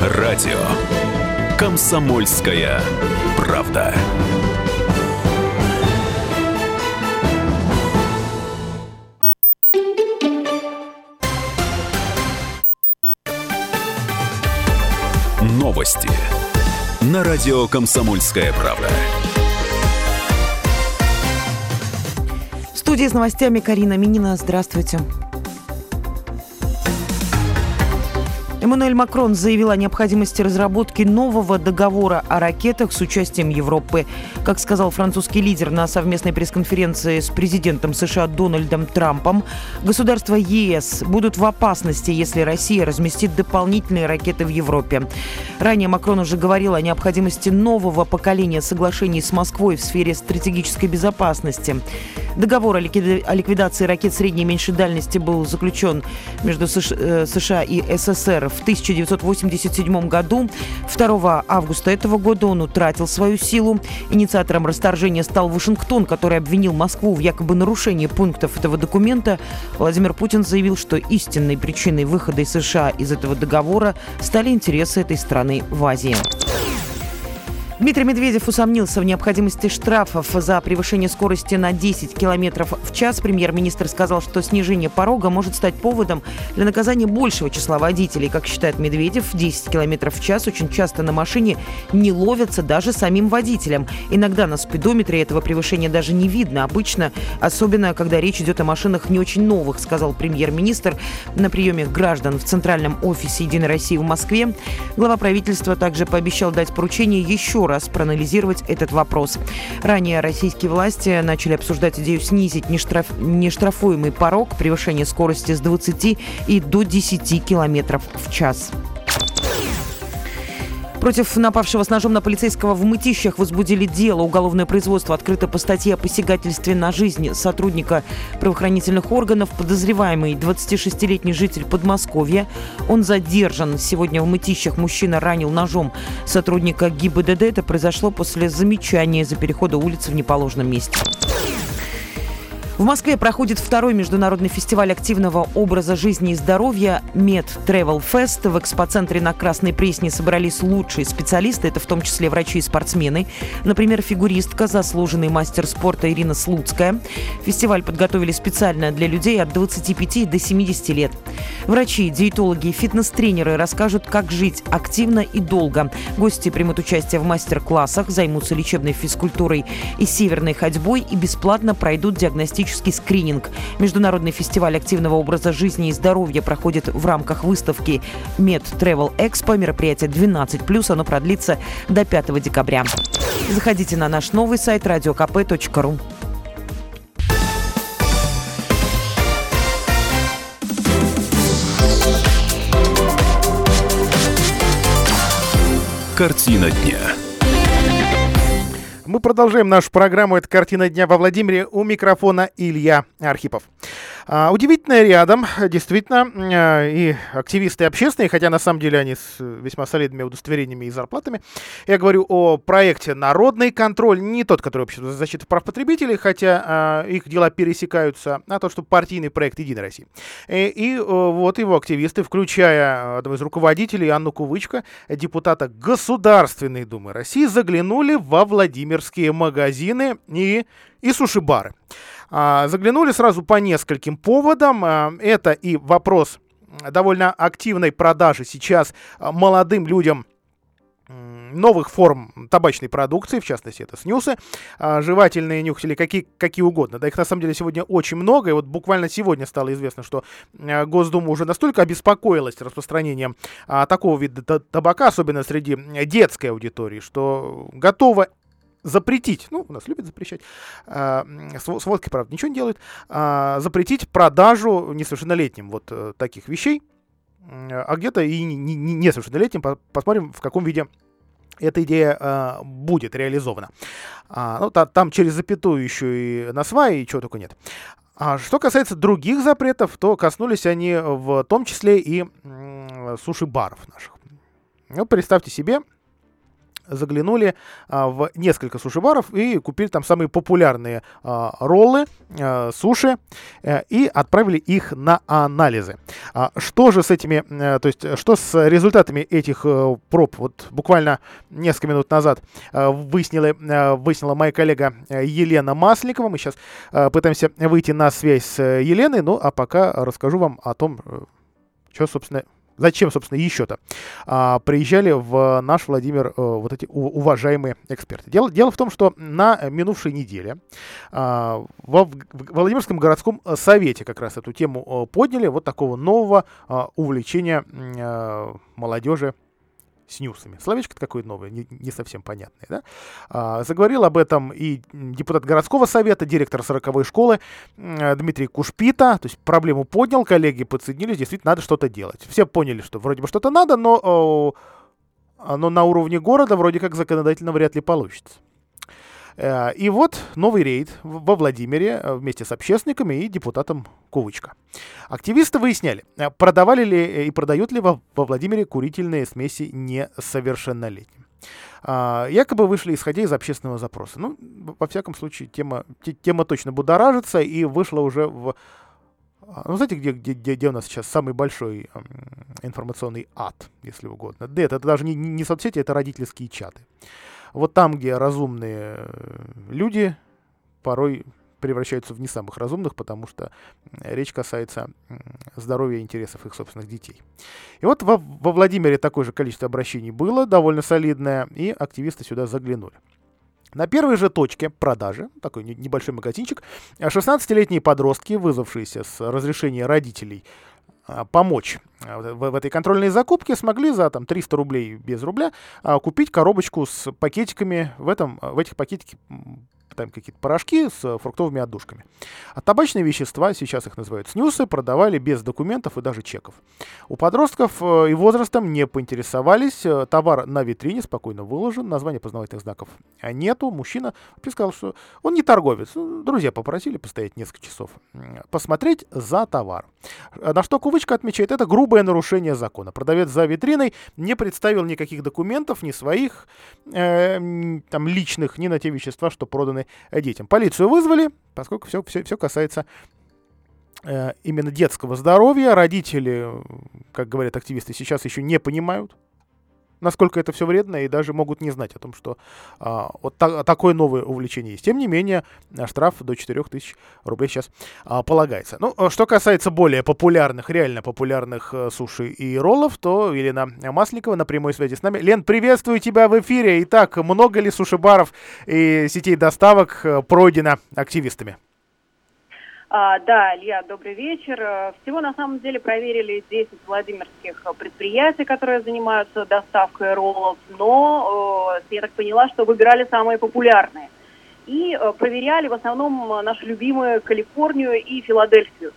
Радио Комсомольская правда. Новости на радио Комсомольская правда. В студии с новостями Карина Минина. Здравствуйте. Эммануэль Макрон заявил о необходимости разработки нового договора о ракетах с участием Европы. Как сказал французский лидер на совместной пресс-конференции с президентом США Дональдом Трампом, государства ЕС будут в опасности, если Россия разместит дополнительные ракеты в Европе. Ранее Макрон уже говорил о необходимости нового поколения соглашений с Москвой в сфере стратегической безопасности. Договор о ликвидации ракет средней и меньшей дальности был заключен между США и СССР в 1987 году. 2 августа этого года он утратил свою силу. Инициатором расторжения стал Вашингтон, который обвинил Москву в якобы нарушении пунктов этого документа. Владимир Путин заявил, что истинной причиной выхода из США из этого договора стали интересы этой страны в Азии. Дмитрий Медведев усомнился в необходимости штрафов за превышение скорости на 10 км в час. Премьер-министр сказал, что снижение порога может стать поводом для наказания большего числа водителей. Как считает Медведев, 10 км в час очень часто на машине не ловятся даже самим водителям. Иногда на спидометре этого превышения даже не видно. Обычно, особенно когда речь идет о машинах не очень новых, сказал премьер-министр на приеме граждан в Центральном офисе Единой России в Москве. Глава правительства также пообещал дать поручение еще раз проанализировать этот вопрос. Ранее российские власти начали обсуждать идею снизить нештраф... нештрафуемый порог превышения скорости с 20 и до 10 километров в час. Против напавшего с ножом на полицейского в Мытищах возбудили дело. Уголовное производство открыто по статье о посягательстве на жизнь сотрудника правоохранительных органов. Подозреваемый 26-летний житель Подмосковья. Он задержан. Сегодня в Мытищах мужчина ранил ножом сотрудника ГИБДД. Это произошло после замечания за перехода улицы в неположенном месте. В Москве проходит второй международный фестиваль активного образа жизни и здоровья Med Travel Fest. В экспоцентре на Красной Пресне собрались лучшие специалисты, это в том числе врачи и спортсмены. Например, фигуристка, заслуженный мастер спорта Ирина Слуцкая. Фестиваль подготовили специально для людей от 25 до 70 лет. Врачи, диетологи фитнес-тренеры расскажут, как жить активно и долго. Гости примут участие в мастер-классах, займутся лечебной физкультурой и северной ходьбой и бесплатно пройдут диагностические тематический скрининг. Международный фестиваль активного образа жизни и здоровья проходит в рамках выставки Med Travel Expo. Мероприятие 12+, оно продлится до 5 декабря. Заходите на наш новый сайт radiokp.ru. Картина дня. Мы продолжаем нашу программу «Это картина дня» во Владимире. У микрофона Илья Архипов. А, удивительно рядом, действительно, а, и активисты общественные, хотя на самом деле они с весьма солидными удостоверениями и зарплатами. Я говорю о проекте «Народный контроль», не тот, который общество за защиту прав потребителей, хотя а, их дела пересекаются, а тот, что партийный проект «Единой России». И, и вот его активисты, включая одного из руководителей, Анну Кувычко, депутата Государственной Думы России, заглянули во Владимирские магазины и, и суши-бары. А, заглянули сразу по нескольким поводам. А, это и вопрос довольно активной продажи сейчас а, молодым людям новых форм табачной продукции, в частности, это снюсы, жевательные нюхтели, какие, какие угодно. Да их на самом деле сегодня очень много, и вот буквально сегодня стало известно, что Госдума уже настолько обеспокоилась распространением такого вида табака, особенно среди детской аудитории, что готова запретить, ну, у нас любят запрещать, э, с, с правда, ничего не делают, э, запретить продажу несовершеннолетним вот э, таких вещей, а где-то и несовершеннолетним, посмотрим, в каком виде эта идея э, будет реализована. А, ну, та, там через запятую еще и на свай, и чего только нет. А что касается других запретов, то коснулись они в том числе и э, суши-баров наших. Ну, представьте себе, заглянули а, в несколько суши-баров и купили там самые популярные а, роллы, а, суши а, и отправили их на анализы. А, что же с этими, а, то есть что с результатами этих а, проб? Вот буквально несколько минут назад а, выяснила, а, выяснила моя коллега Елена Масленникова. Мы сейчас а, пытаемся выйти на связь с Еленой, ну а пока расскажу вам о том, что, собственно, Зачем, собственно, еще-то а, приезжали в наш Владимир а, вот эти уважаемые эксперты? Дело, дело в том, что на минувшей неделе а, во, в Владимирском городском совете как раз эту тему а, подняли вот такого нового а, увлечения а, молодежи с ньюсами. Словечко такое новое, не, не совсем понятное. Да? А, заговорил об этом и депутат городского совета, директор 40-й школы Дмитрий Кушпита. То есть проблему поднял, коллеги подсоединились, действительно надо что-то делать. Все поняли, что вроде бы что-то надо, но, но на уровне города вроде как законодательно вряд ли получится. Э, и вот новый рейд во Владимире э, вместе с общественниками и депутатом Кувычка. Активисты выясняли, э, продавали ли и продают ли во, Владимире курительные смеси несовершеннолетним. А, якобы вышли исходя из общественного запроса. Ну, во всяком случае, тема, тема точно будоражится и вышла уже в... А, ну, знаете, где, где, где у нас сейчас самый большой информационный ад, если угодно? Да, это даже не, не соцсети, это родительские чаты. Вот там, где разумные э, люди порой превращаются в не самых разумных, потому что речь касается здоровья и интересов их собственных детей. И вот во, во Владимире такое же количество обращений было, довольно солидное, и активисты сюда заглянули. На первой же точке продажи, такой небольшой магазинчик, 16-летние подростки, вызвавшиеся с разрешения родителей помочь а, в, этой контрольной закупке, смогли за там, 300 рублей без рубля а, купить коробочку с пакетиками. В, этом, в этих пакетиках там какие-то порошки с фруктовыми отдушками. А табачные вещества, сейчас их называют снюсы, продавали без документов и даже чеков. У подростков э, и возрастом не поинтересовались, э, товар на витрине спокойно выложен, названия познавательных знаков нету. Мужчина сказал, что он не торговец. Ну, друзья попросили постоять несколько часов, посмотреть за товар. На что Кувычка отмечает, это грубое нарушение закона. Продавец за витриной не представил никаких документов, ни своих э, там, личных, ни на те вещества, что проданы детям. Полицию вызвали, поскольку все, все, все касается э, именно детского здоровья. Родители, как говорят активисты, сейчас еще не понимают, насколько это все вредно, и даже могут не знать о том, что а, вот та, такое новое увлечение есть. Тем не менее, штраф до 4000 рублей сейчас а, полагается. Ну, а что касается более популярных, реально популярных а, суши и роллов, то Елена Масликова на прямой связи с нами. Лен, приветствую тебя в эфире. Итак, много ли суши-баров и сетей доставок э, пройдено активистами? А, да, Илья, добрый вечер. Э, всего на самом деле проверили 10 владимирских предприятий, которые занимаются доставкой роллов, но э, я так поняла, что выбирали самые популярные. И э, проверяли в основном наши любимые Калифорнию и Филадельфию.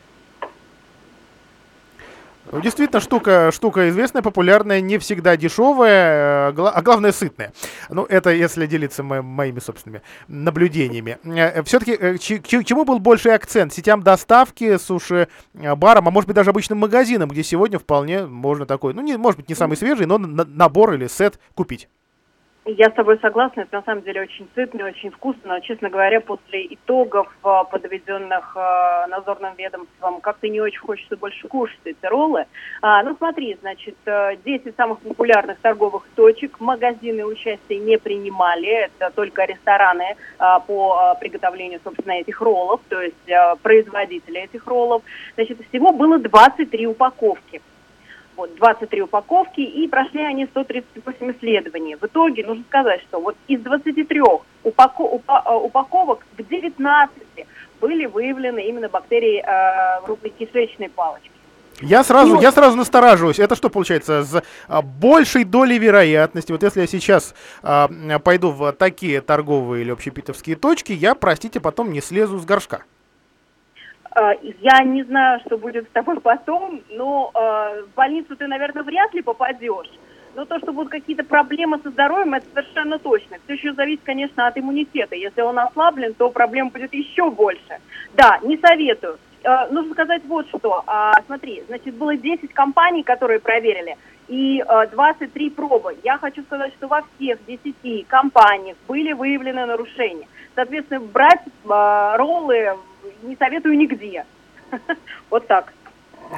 Действительно, штука, штука известная, популярная, не всегда дешевая, э, а главное сытная. Ну, это если делиться мо- моими собственными наблюдениями. Э, Все-таки к чему был больший акцент? Сетям доставки, суши-барам, а может быть даже обычным магазинам, где сегодня вполне можно такой, ну, не, может быть, не самый свежий, но набор или сет купить? Я с тобой согласна, это на самом деле очень сытно, очень вкусно, но, честно говоря, после итогов, а, подведенных а, надзорным ведомством, как-то не очень хочется больше кушать эти роллы. А, ну, смотри, значит, 10 самых популярных торговых точек, магазины участия не принимали, это только рестораны а, по приготовлению, собственно, этих роллов, то есть а, производители этих роллов. Значит, всего было 23 упаковки вот, 23 упаковки, и прошли они 138 исследований. В итоге нужно сказать, что вот из 23 упако упа э, упаковок в 19 были выявлены именно бактерии э, группы кишечной палочки. Я сразу, ну, я сразу настораживаюсь. Это что получается? С а, большей долей вероятности, вот если я сейчас а, пойду в такие торговые или общепитовские точки, я, простите, потом не слезу с горшка. Э, я не знаю, что будет с тобой потом, но э, в больницу ты, наверное, вряд ли попадешь. Но то, что будут какие-то проблемы со здоровьем, это совершенно точно. Все еще зависит, конечно, от иммунитета. Если он ослаблен, то проблем будет еще больше. Да, не советую. Э, нужно сказать вот что. А, смотри, значит, было 10 компаний, которые проверили, и 23 пробы. Я хочу сказать, что во всех 10 компаниях были выявлены нарушения. Соответственно, брать роллы не советую нигде. [laughs] Вот так.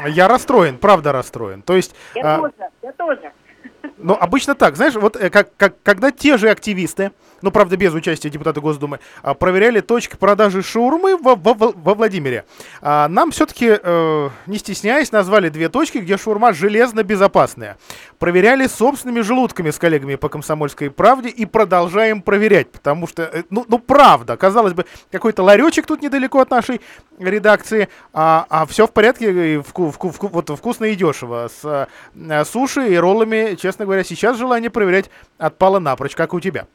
Я расстроен, правда расстроен. То есть... Я а... тоже, я тоже. Но обычно так, знаешь, вот э, как, как, когда те же активисты, ну, правда, без участия депутата Госдумы, а, проверяли точки продажи шаурмы во, во, во Владимире, а, нам все-таки, э, не стесняясь, назвали две точки, где шаурма железно безопасная. Проверяли собственными желудками с коллегами по «Комсомольской правде» и продолжаем проверять, потому что, э, ну, ну правда, казалось бы, какой-то ларечек тут недалеко от нашей редакции, а, а все в порядке, и вку, вку, вку, вот вкусно и дешево, с а, суши и роллами, честно говоря, сейчас желание проверять отпало напрочь, как у тебя.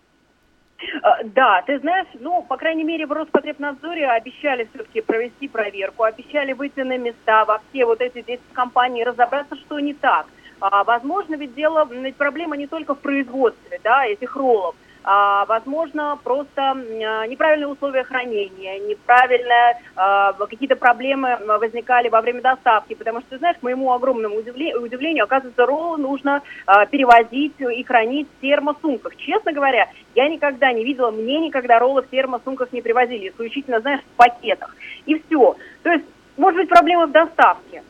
А, да, ты знаешь, ну, по крайней мере, в Роспотребнадзоре обещали все-таки провести проверку, обещали выйти на места во все вот эти 10 компаний, разобраться, что не так. А, возможно, ведь дело, ведь проблема не только в производстве, да, этих роллов а, возможно, просто а, неправильные условия хранения, неправильно а, какие-то проблемы возникали во время доставки, потому что, знаешь, к моему огромному удивлению, удивлению оказывается, роллы нужно а, перевозить и хранить в термосумках. Честно говоря, я никогда не видела, мне никогда роллы в термосумках не привозили, исключительно, знаешь, в пакетах. И все. То есть, может быть, проблема в доставке.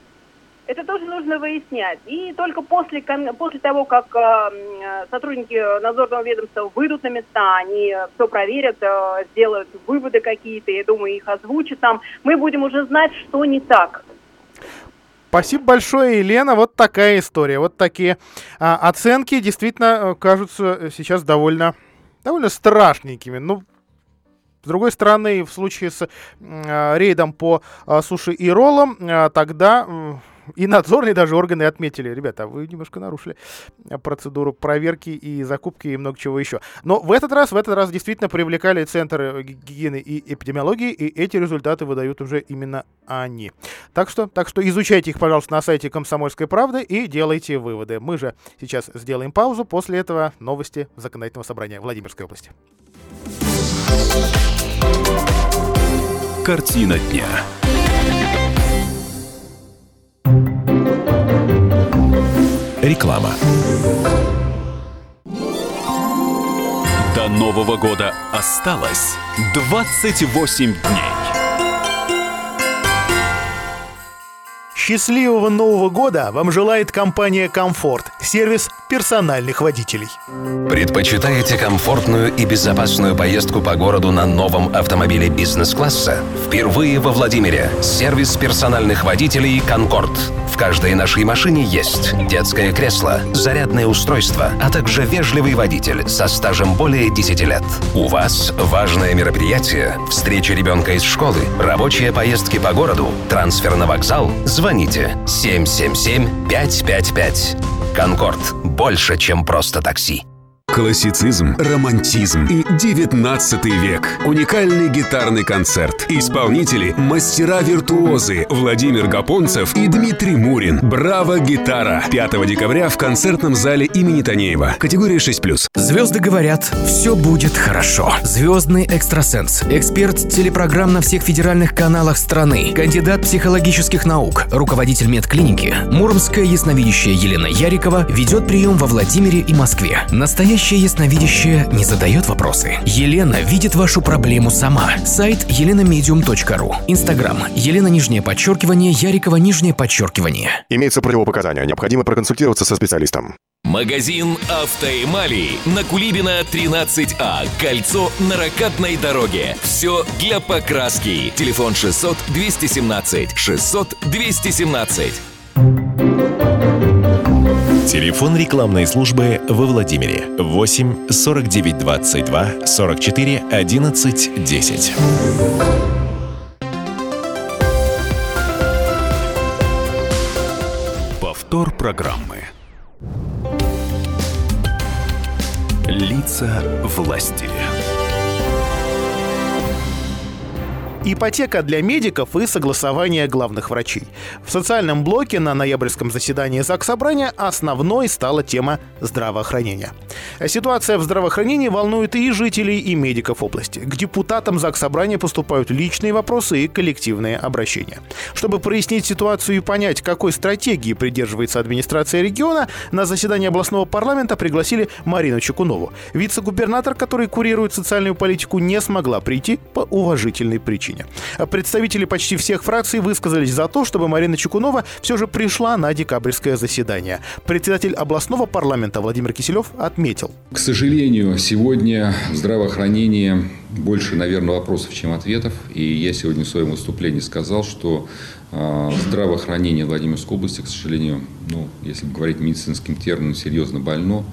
Это тоже нужно выяснять. И только после, после того, как э, сотрудники надзорного ведомства выйдут на места, они все проверят, э, сделают выводы какие-то, я думаю, их озвучат там, мы будем уже знать, что не так. Спасибо большое, Елена. Вот такая история. Вот такие а, оценки действительно э, кажутся сейчас довольно, довольно страшненькими. Ну, с другой стороны, в случае с э, рейдом по э, суши и роллам, э, тогда [laughs] и надзорные даже органы отметили, ребята, вы немножко нарушили процедуру проверки и закупки и много чего еще. Но в этот раз, в этот раз действительно привлекали центры гигиены и эпидемиологии, и эти результаты выдают уже именно они. Так что, так что изучайте их, пожалуйста, на сайте Комсомольской правды и делайте выводы. Мы же сейчас сделаем паузу, после этого новости законодательного собрания Владимирской области. Картина дня. Реклама. До Нового года осталось 28 дней. Счастливого Нового года вам желает компания «Комфорт» – сервис персональных водителей. Предпочитаете комфортную и безопасную поездку по городу на новом автомобиле бизнес-класса? Впервые во Владимире сервис персональных водителей «Конкорд». В каждой нашей машине есть детское кресло, зарядное устройство, а также вежливый водитель со стажем более 10 лет. У вас важное мероприятие, встреча ребенка из школы, рабочие поездки по городу, трансфер на вокзал. Звоните 777 555. «Конкорд» больше, чем просто такси. Классицизм, романтизм и 19 век. Уникальный гитарный концерт. Исполнители – мастера-виртуозы Владимир Гапонцев и Дмитрий Мурин. Браво, гитара! 5 декабря в концертном зале имени Танеева. Категория 6+. Звезды говорят, все будет хорошо. Звездный экстрасенс. Эксперт телепрограмм на всех федеральных каналах страны. Кандидат психологических наук. Руководитель медклиники. Муромская ясновидящая Елена Ярикова ведет прием во Владимире и Москве. Настоящая ясновидящая не задает вопросы. Елена видит вашу проблему сама. Сайт еленамедиум.ру. Инстаграм. Елена нижнее подчеркивание, Ярикова нижнее подчеркивание. Имеется противопоказания. Необходимо проконсультироваться со специалистом. Магазин «Автоэмали» на Кулибина 13А. Кольцо на ракатной дороге. Все для покраски. Телефон 600 217 600 217. Телефон рекламной службы во Владимире 8 49 22 44 11 10. Повтор программы. Лица власти. Ипотека для медиков и согласование главных врачей. В социальном блоке на ноябрьском заседании Заксобрания основной стала тема здравоохранения. Ситуация в здравоохранении волнует и жителей, и медиков области. К депутатам Заксобрания поступают личные вопросы и коллективные обращения. Чтобы прояснить ситуацию и понять, какой стратегии придерживается администрация региона, на заседание областного парламента пригласили Марину Чекунову. Вице-губернатор, который курирует социальную политику, не смогла прийти по уважительной причине. Представители почти всех фракций высказались за то, чтобы Марина Чекунова все же пришла на декабрьское заседание. Председатель областного парламента Владимир Киселев отметил. К сожалению, сегодня в здравоохранении больше, наверное, вопросов, чем ответов. И я сегодня в своем выступлении сказал, что э, здравоохранение Владимирской области, к сожалению, ну, если говорить медицинским термином, серьезно больно.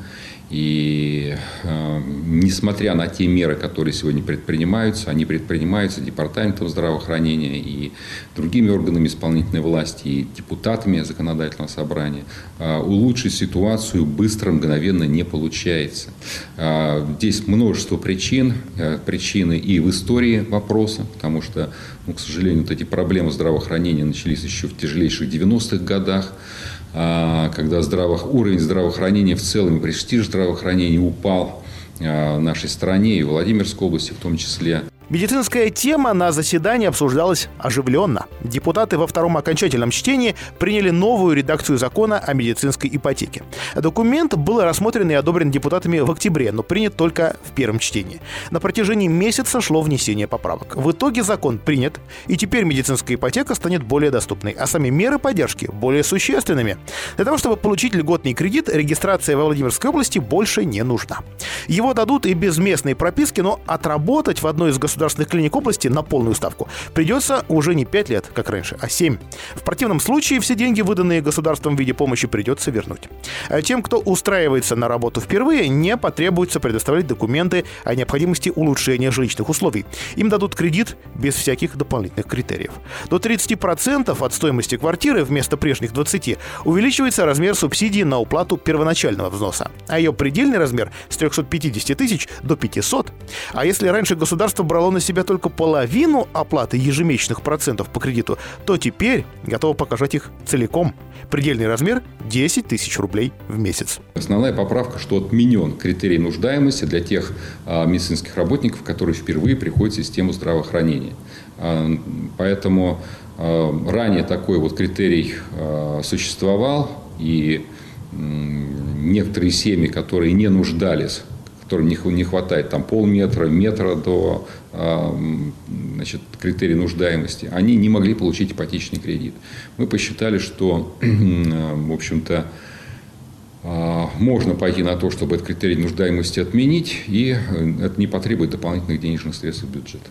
И э, несмотря на те меры, которые сегодня предпринимаются, они предпринимаются Департаментом здравоохранения и другими органами исполнительной власти, и депутатами законодательного собрания, э, улучшить ситуацию быстро, мгновенно не получается. Э, здесь множество причин, э, причины и в истории вопроса, потому что, ну, к сожалению, вот эти проблемы здравоохранения начались еще в тяжелейших 90-х годах. А, когда здравоох... уровень здравоохранения в целом и престиж здравоохранения упал а, в нашей стране и в Владимирской области в том числе. Медицинская тема на заседании обсуждалась оживленно. Депутаты во втором окончательном чтении приняли новую редакцию закона о медицинской ипотеке. Документ был рассмотрен и одобрен депутатами в октябре, но принят только в первом чтении. На протяжении месяца шло внесение поправок. В итоге закон принят, и теперь медицинская ипотека станет более доступной, а сами меры поддержки более существенными. Для того, чтобы получить льготный кредит, регистрация во Владимирской области больше не нужна. Его дадут и без местной прописки, но отработать в одной из государственных государственных клиник области на полную ставку придется уже не 5 лет, как раньше, а 7. В противном случае все деньги, выданные государством в виде помощи, придется вернуть. А тем, кто устраивается на работу впервые, не потребуется предоставлять документы о необходимости улучшения жилищных условий. Им дадут кредит без всяких дополнительных критериев. До 30% от стоимости квартиры вместо прежних 20 увеличивается размер субсидии на уплату первоначального взноса, а ее предельный размер с 350 тысяч до 500. А если раньше государство брало на себя только половину оплаты ежемесячных процентов по кредиту, то теперь готово покажать их целиком. Предельный размер 10 тысяч рублей в месяц. Основная поправка, что отменен критерий нуждаемости для тех а, медицинских работников, которые впервые приходят в систему здравоохранения. А, поэтому а, ранее такой вот критерий существовал, и некоторые семьи, которые не нуждались которым не хватает там полметра, метра до значит, критерия нуждаемости, они не могли получить ипотечный кредит. Мы посчитали, что, в общем-то, а, можно пойти на то, чтобы этот критерий нуждаемости отменить, и э, это не потребует дополнительных денежных средств в бюджет.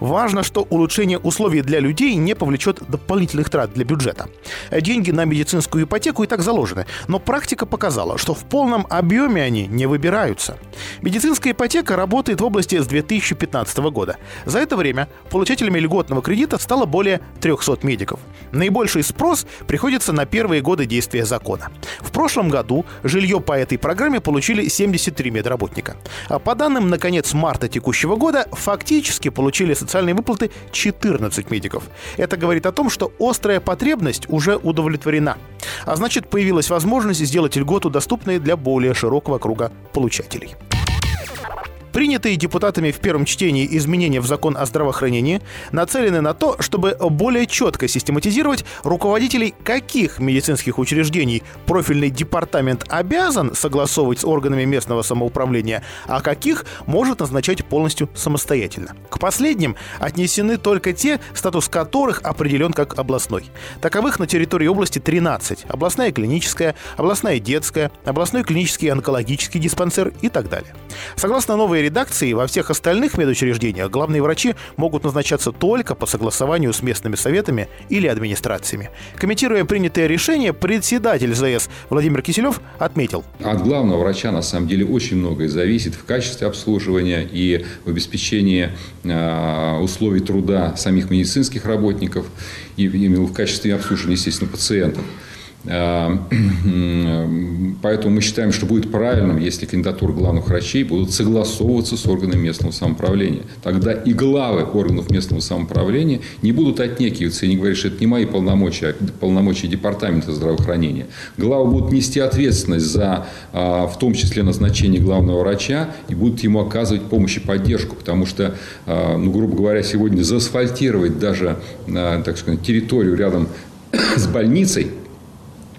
Важно, что улучшение условий для людей не повлечет дополнительных трат для бюджета. Деньги на медицинскую ипотеку и так заложены, но практика показала, что в полном объеме они не выбираются. Медицинская ипотека работает в области с 2015 года. За это время получателями льготного кредита стало более 300 медиков. Наибольший спрос приходится на первые годы действия закона. В прошлом году жилье по этой программе получили 73 медработника. А по данным на конец марта текущего года, фактически получили социальные выплаты 14 медиков. Это говорит о том, что острая потребность уже удовлетворена. А значит, появилась возможность сделать льготу доступной для более широкого круга получателей. Принятые депутатами в первом чтении изменения в закон о здравоохранении нацелены на то, чтобы более четко систематизировать руководителей каких медицинских учреждений профильный департамент обязан согласовывать с органами местного самоуправления, а каких может назначать полностью самостоятельно. К последним отнесены только те, статус которых определен как областной. Таковых на территории области 13. Областная клиническая, областная детская, областной клинический онкологический диспансер и так далее. Согласно новой редакции, во всех остальных медучреждениях главные врачи могут назначаться только по согласованию с местными советами или администрациями. Комментируя принятое решение, председатель ЗС Владимир Киселев отметил. От главного врача на самом деле очень многое зависит в качестве обслуживания и в обеспечении э, условий труда самих медицинских работников и именно в качестве обслуживания, естественно, пациентов. А, [clears throat] поэтому мы считаем, что будет правильным, если кандидатуры главных врачей будут согласовываться с органами местного самоуправления. Тогда и главы органов местного самоуправления не будут отнекиваться и не говорить, что это не мои полномочия, а полномочия департамента здравоохранения. Главы будут нести ответственность за, а, в том числе, назначение главного врача и будут ему оказывать помощь и поддержку, потому что, а, ну, грубо говоря, сегодня заасфальтировать даже, так сказать, территорию рядом [clears throat] с больницей –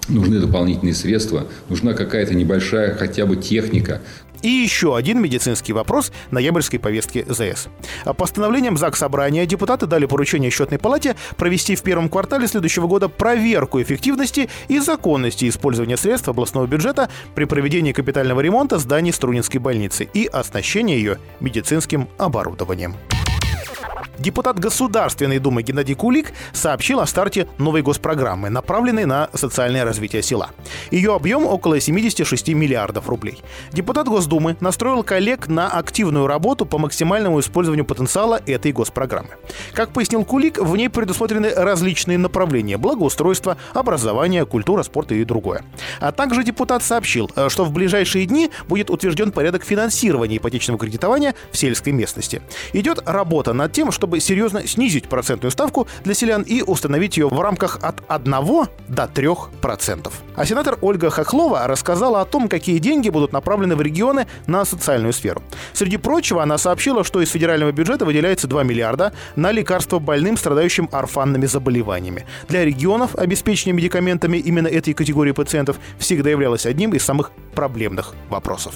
нужны дополнительные средства, нужна какая-то небольшая хотя бы техника. И еще один медицинский вопрос ноябрьской повестки ЗС. Постановлением ЗАГС Собрания депутаты дали поручение счетной палате провести в первом квартале следующего года проверку эффективности и законности использования средств областного бюджета при проведении капитального ремонта зданий Струнинской больницы и оснащения ее медицинским оборудованием. Депутат Государственной Думы Геннадий Кулик сообщил о старте новой госпрограммы, направленной на социальное развитие села. Ее объем около 76 миллиардов рублей. Депутат Госдумы настроил коллег на активную работу по максимальному использованию потенциала этой госпрограммы. Как пояснил Кулик, в ней предусмотрены различные направления – благоустройство, образование, культура, спорт и другое. А также депутат сообщил, что в ближайшие дни будет утвержден порядок финансирования ипотечного кредитования в сельской местности. Идет работа над тем, чтобы чтобы серьезно снизить процентную ставку для селян и установить ее в рамках от 1 до 3%. А сенатор Ольга Хохлова рассказала о том, какие деньги будут направлены в регионы на социальную сферу. Среди прочего, она сообщила, что из федерального бюджета выделяется 2 миллиарда на лекарства больным, страдающим орфанными заболеваниями. Для регионов обеспечение медикаментами именно этой категории пациентов всегда являлось одним из самых проблемных вопросов.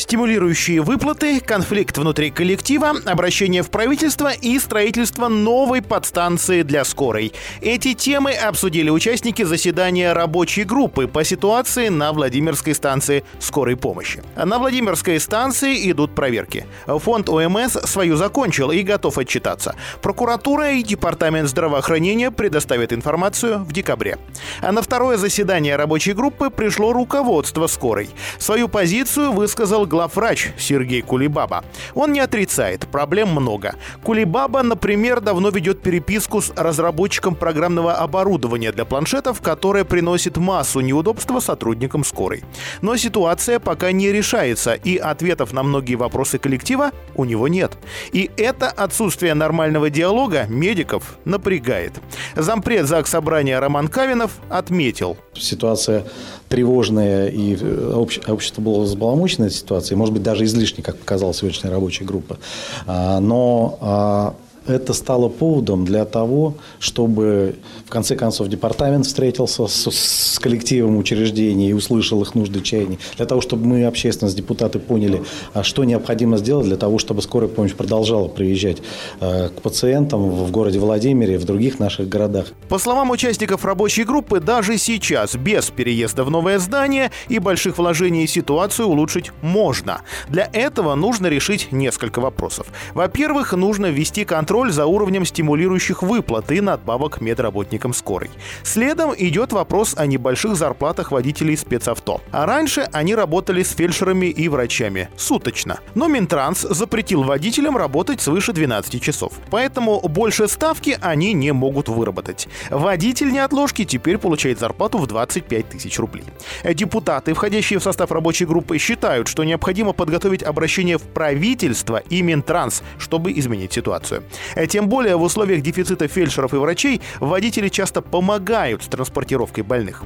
Стимулирующие выплаты, конфликт внутри коллектива, обращение в правительство и строительство новой подстанции для скорой. Эти темы обсудили участники заседания рабочей группы по ситуации на Владимирской станции скорой помощи. На Владимирской станции идут проверки. Фонд ОМС свою закончил и готов отчитаться. Прокуратура и Департамент здравоохранения предоставят информацию в декабре. А на второе заседание рабочей группы пришло руководство скорой. Свою позицию высказал главврач Сергей Кулибаба. Он не отрицает, проблем много. Кулибаба, например, давно ведет переписку с разработчиком программного оборудования для планшетов, которое приносит массу неудобства сотрудникам скорой. Но ситуация пока не решается, и ответов на многие вопросы коллектива у него нет. И это отсутствие нормального диалога медиков напрягает. Зампред ЗАГС Собрания Роман Кавинов отметил. Ситуация тревожная, и э, общество было взбаламучено этой ситуацией, может быть, даже излишне, как показала сегодняшняя рабочая группа. А, но а, это стало поводом для того, чтобы в конце концов департамент встретился с, с коллективом учреждений и услышал их нужды чаяния, для того, чтобы мы, общественность, депутаты, поняли, а что необходимо сделать для того, чтобы скорая помощь продолжала приезжать э, к пациентам в городе Владимире и в других наших городах. По словам участников рабочей группы, даже сейчас, без переезда в новое здание и больших вложений, ситуацию улучшить можно. Для этого нужно решить несколько вопросов. Во-первых, нужно ввести контроль за уровнем стимулирующих выплат и надбавок медработникам скорой. Следом идет вопрос о небольших зарплатах водителей спецавто. А раньше они работали с фельдшерами и врачами суточно. Но Минтранс запретил водителям работать свыше 12 часов. Поэтому больше ставки они не могут выработать. Водитель неотложки теперь получает зарплату в 25 тысяч рублей. Депутаты, входящие в состав рабочей группы, считают, что необходимо подготовить обращение в правительство и Минтранс, чтобы изменить ситуацию. Тем более в условиях дефицита фельдшеров и врачей водители часто помогают с транспортировкой больных.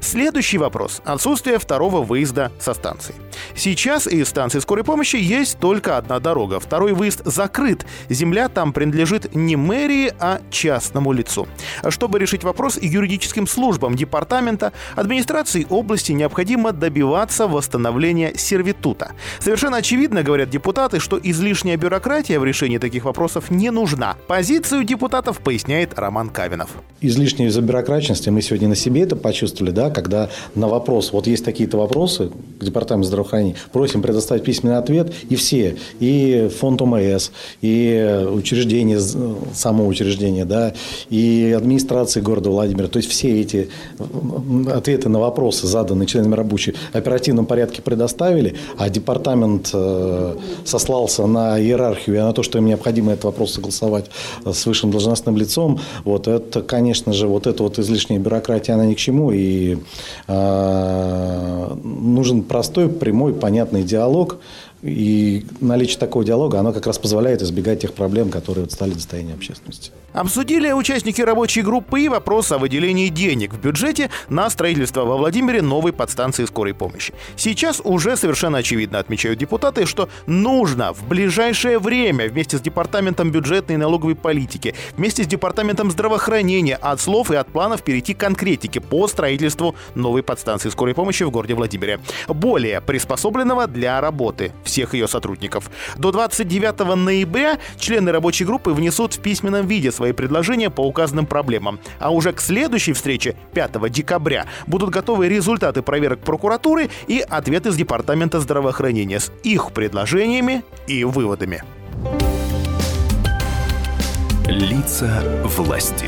Следующий вопрос – отсутствие второго выезда со станции. Сейчас из станции скорой помощи есть только одна дорога. Второй выезд закрыт. Земля там принадлежит не мэрии, а частному лицу. Чтобы решить вопрос, юридическим службам департамента администрации области необходимо добиваться восстановления сервитута. Совершенно очевидно, говорят депутаты, что излишняя бюрократия в решении таких вопросов не нужна. Позицию депутатов поясняет Роман Кавинов. Излишняя забюрократичность, мы сегодня на себе это почувствовали, да, когда на вопрос, вот есть такие-то вопросы к департаменту здравоохранения, просим предоставить письменный ответ, и все, и фонд ОМС, и учреждение, само учреждение, да, и администрации города Владимира, то есть все эти ответы на вопросы, заданные членами рабочей, оперативном порядке предоставили, а департамент э, сослался на иерархию и на то, что им необходимо этот вопрос согласовать с высшим должностным лицом, вот это, конечно же, вот эта вот излишняя бюрократия, она ни к чему, и э, нужен простой, прямой, понятный диалог, и наличие такого диалога, оно как раз позволяет избегать тех проблем, которые вот стали достоянием общественности. Обсудили участники рабочей группы и вопрос о выделении денег в бюджете на строительство во Владимире новой подстанции скорой помощи. Сейчас уже совершенно очевидно, отмечают депутаты, что нужно в ближайшее время вместе с Департаментом бюджетной и налоговой политики, вместе с Департаментом здравоохранения от слов и от планов перейти к конкретике по строительству новой подстанции скорой помощи в городе Владимире. Более приспособленного для работы всех ее сотрудников. До 29 ноября члены рабочей группы внесут в письменном виде свои предложения по указанным проблемам. А уже к следующей встрече, 5 декабря, будут готовы результаты проверок прокуратуры и ответы с Департамента здравоохранения с их предложениями и выводами. Лица власти.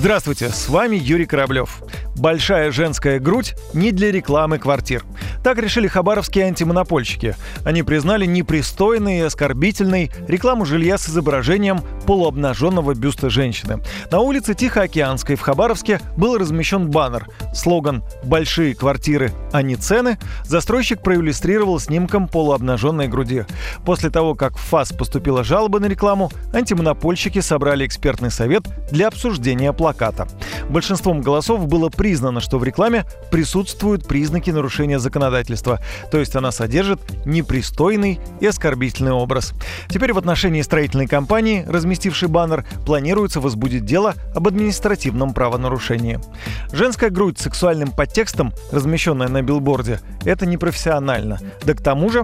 Здравствуйте, с вами Юрий Кораблев. Большая женская грудь не для рекламы квартир. Так решили хабаровские антимонопольщики. Они признали непристойной и оскорбительной рекламу жилья с изображением полуобнаженного бюста женщины. На улице Тихоокеанской в Хабаровске был размещен баннер. Слоган «Большие квартиры, а не цены» застройщик проиллюстрировал снимком полуобнаженной груди. После того, как в ФАС поступила жалоба на рекламу, антимонопольщики собрали экспертный совет для обсуждения плаката. Большинством голосов было признано, что в рекламе присутствуют признаки нарушения законодательства, то есть она содержит непристойный и оскорбительный образ. Теперь в отношении строительной компании, разместившей баннер, планируется возбудить дело об административном правонарушении. Женская грудь с сексуальным подтекстом, размещенная на билборде, это непрофессионально. Да к тому же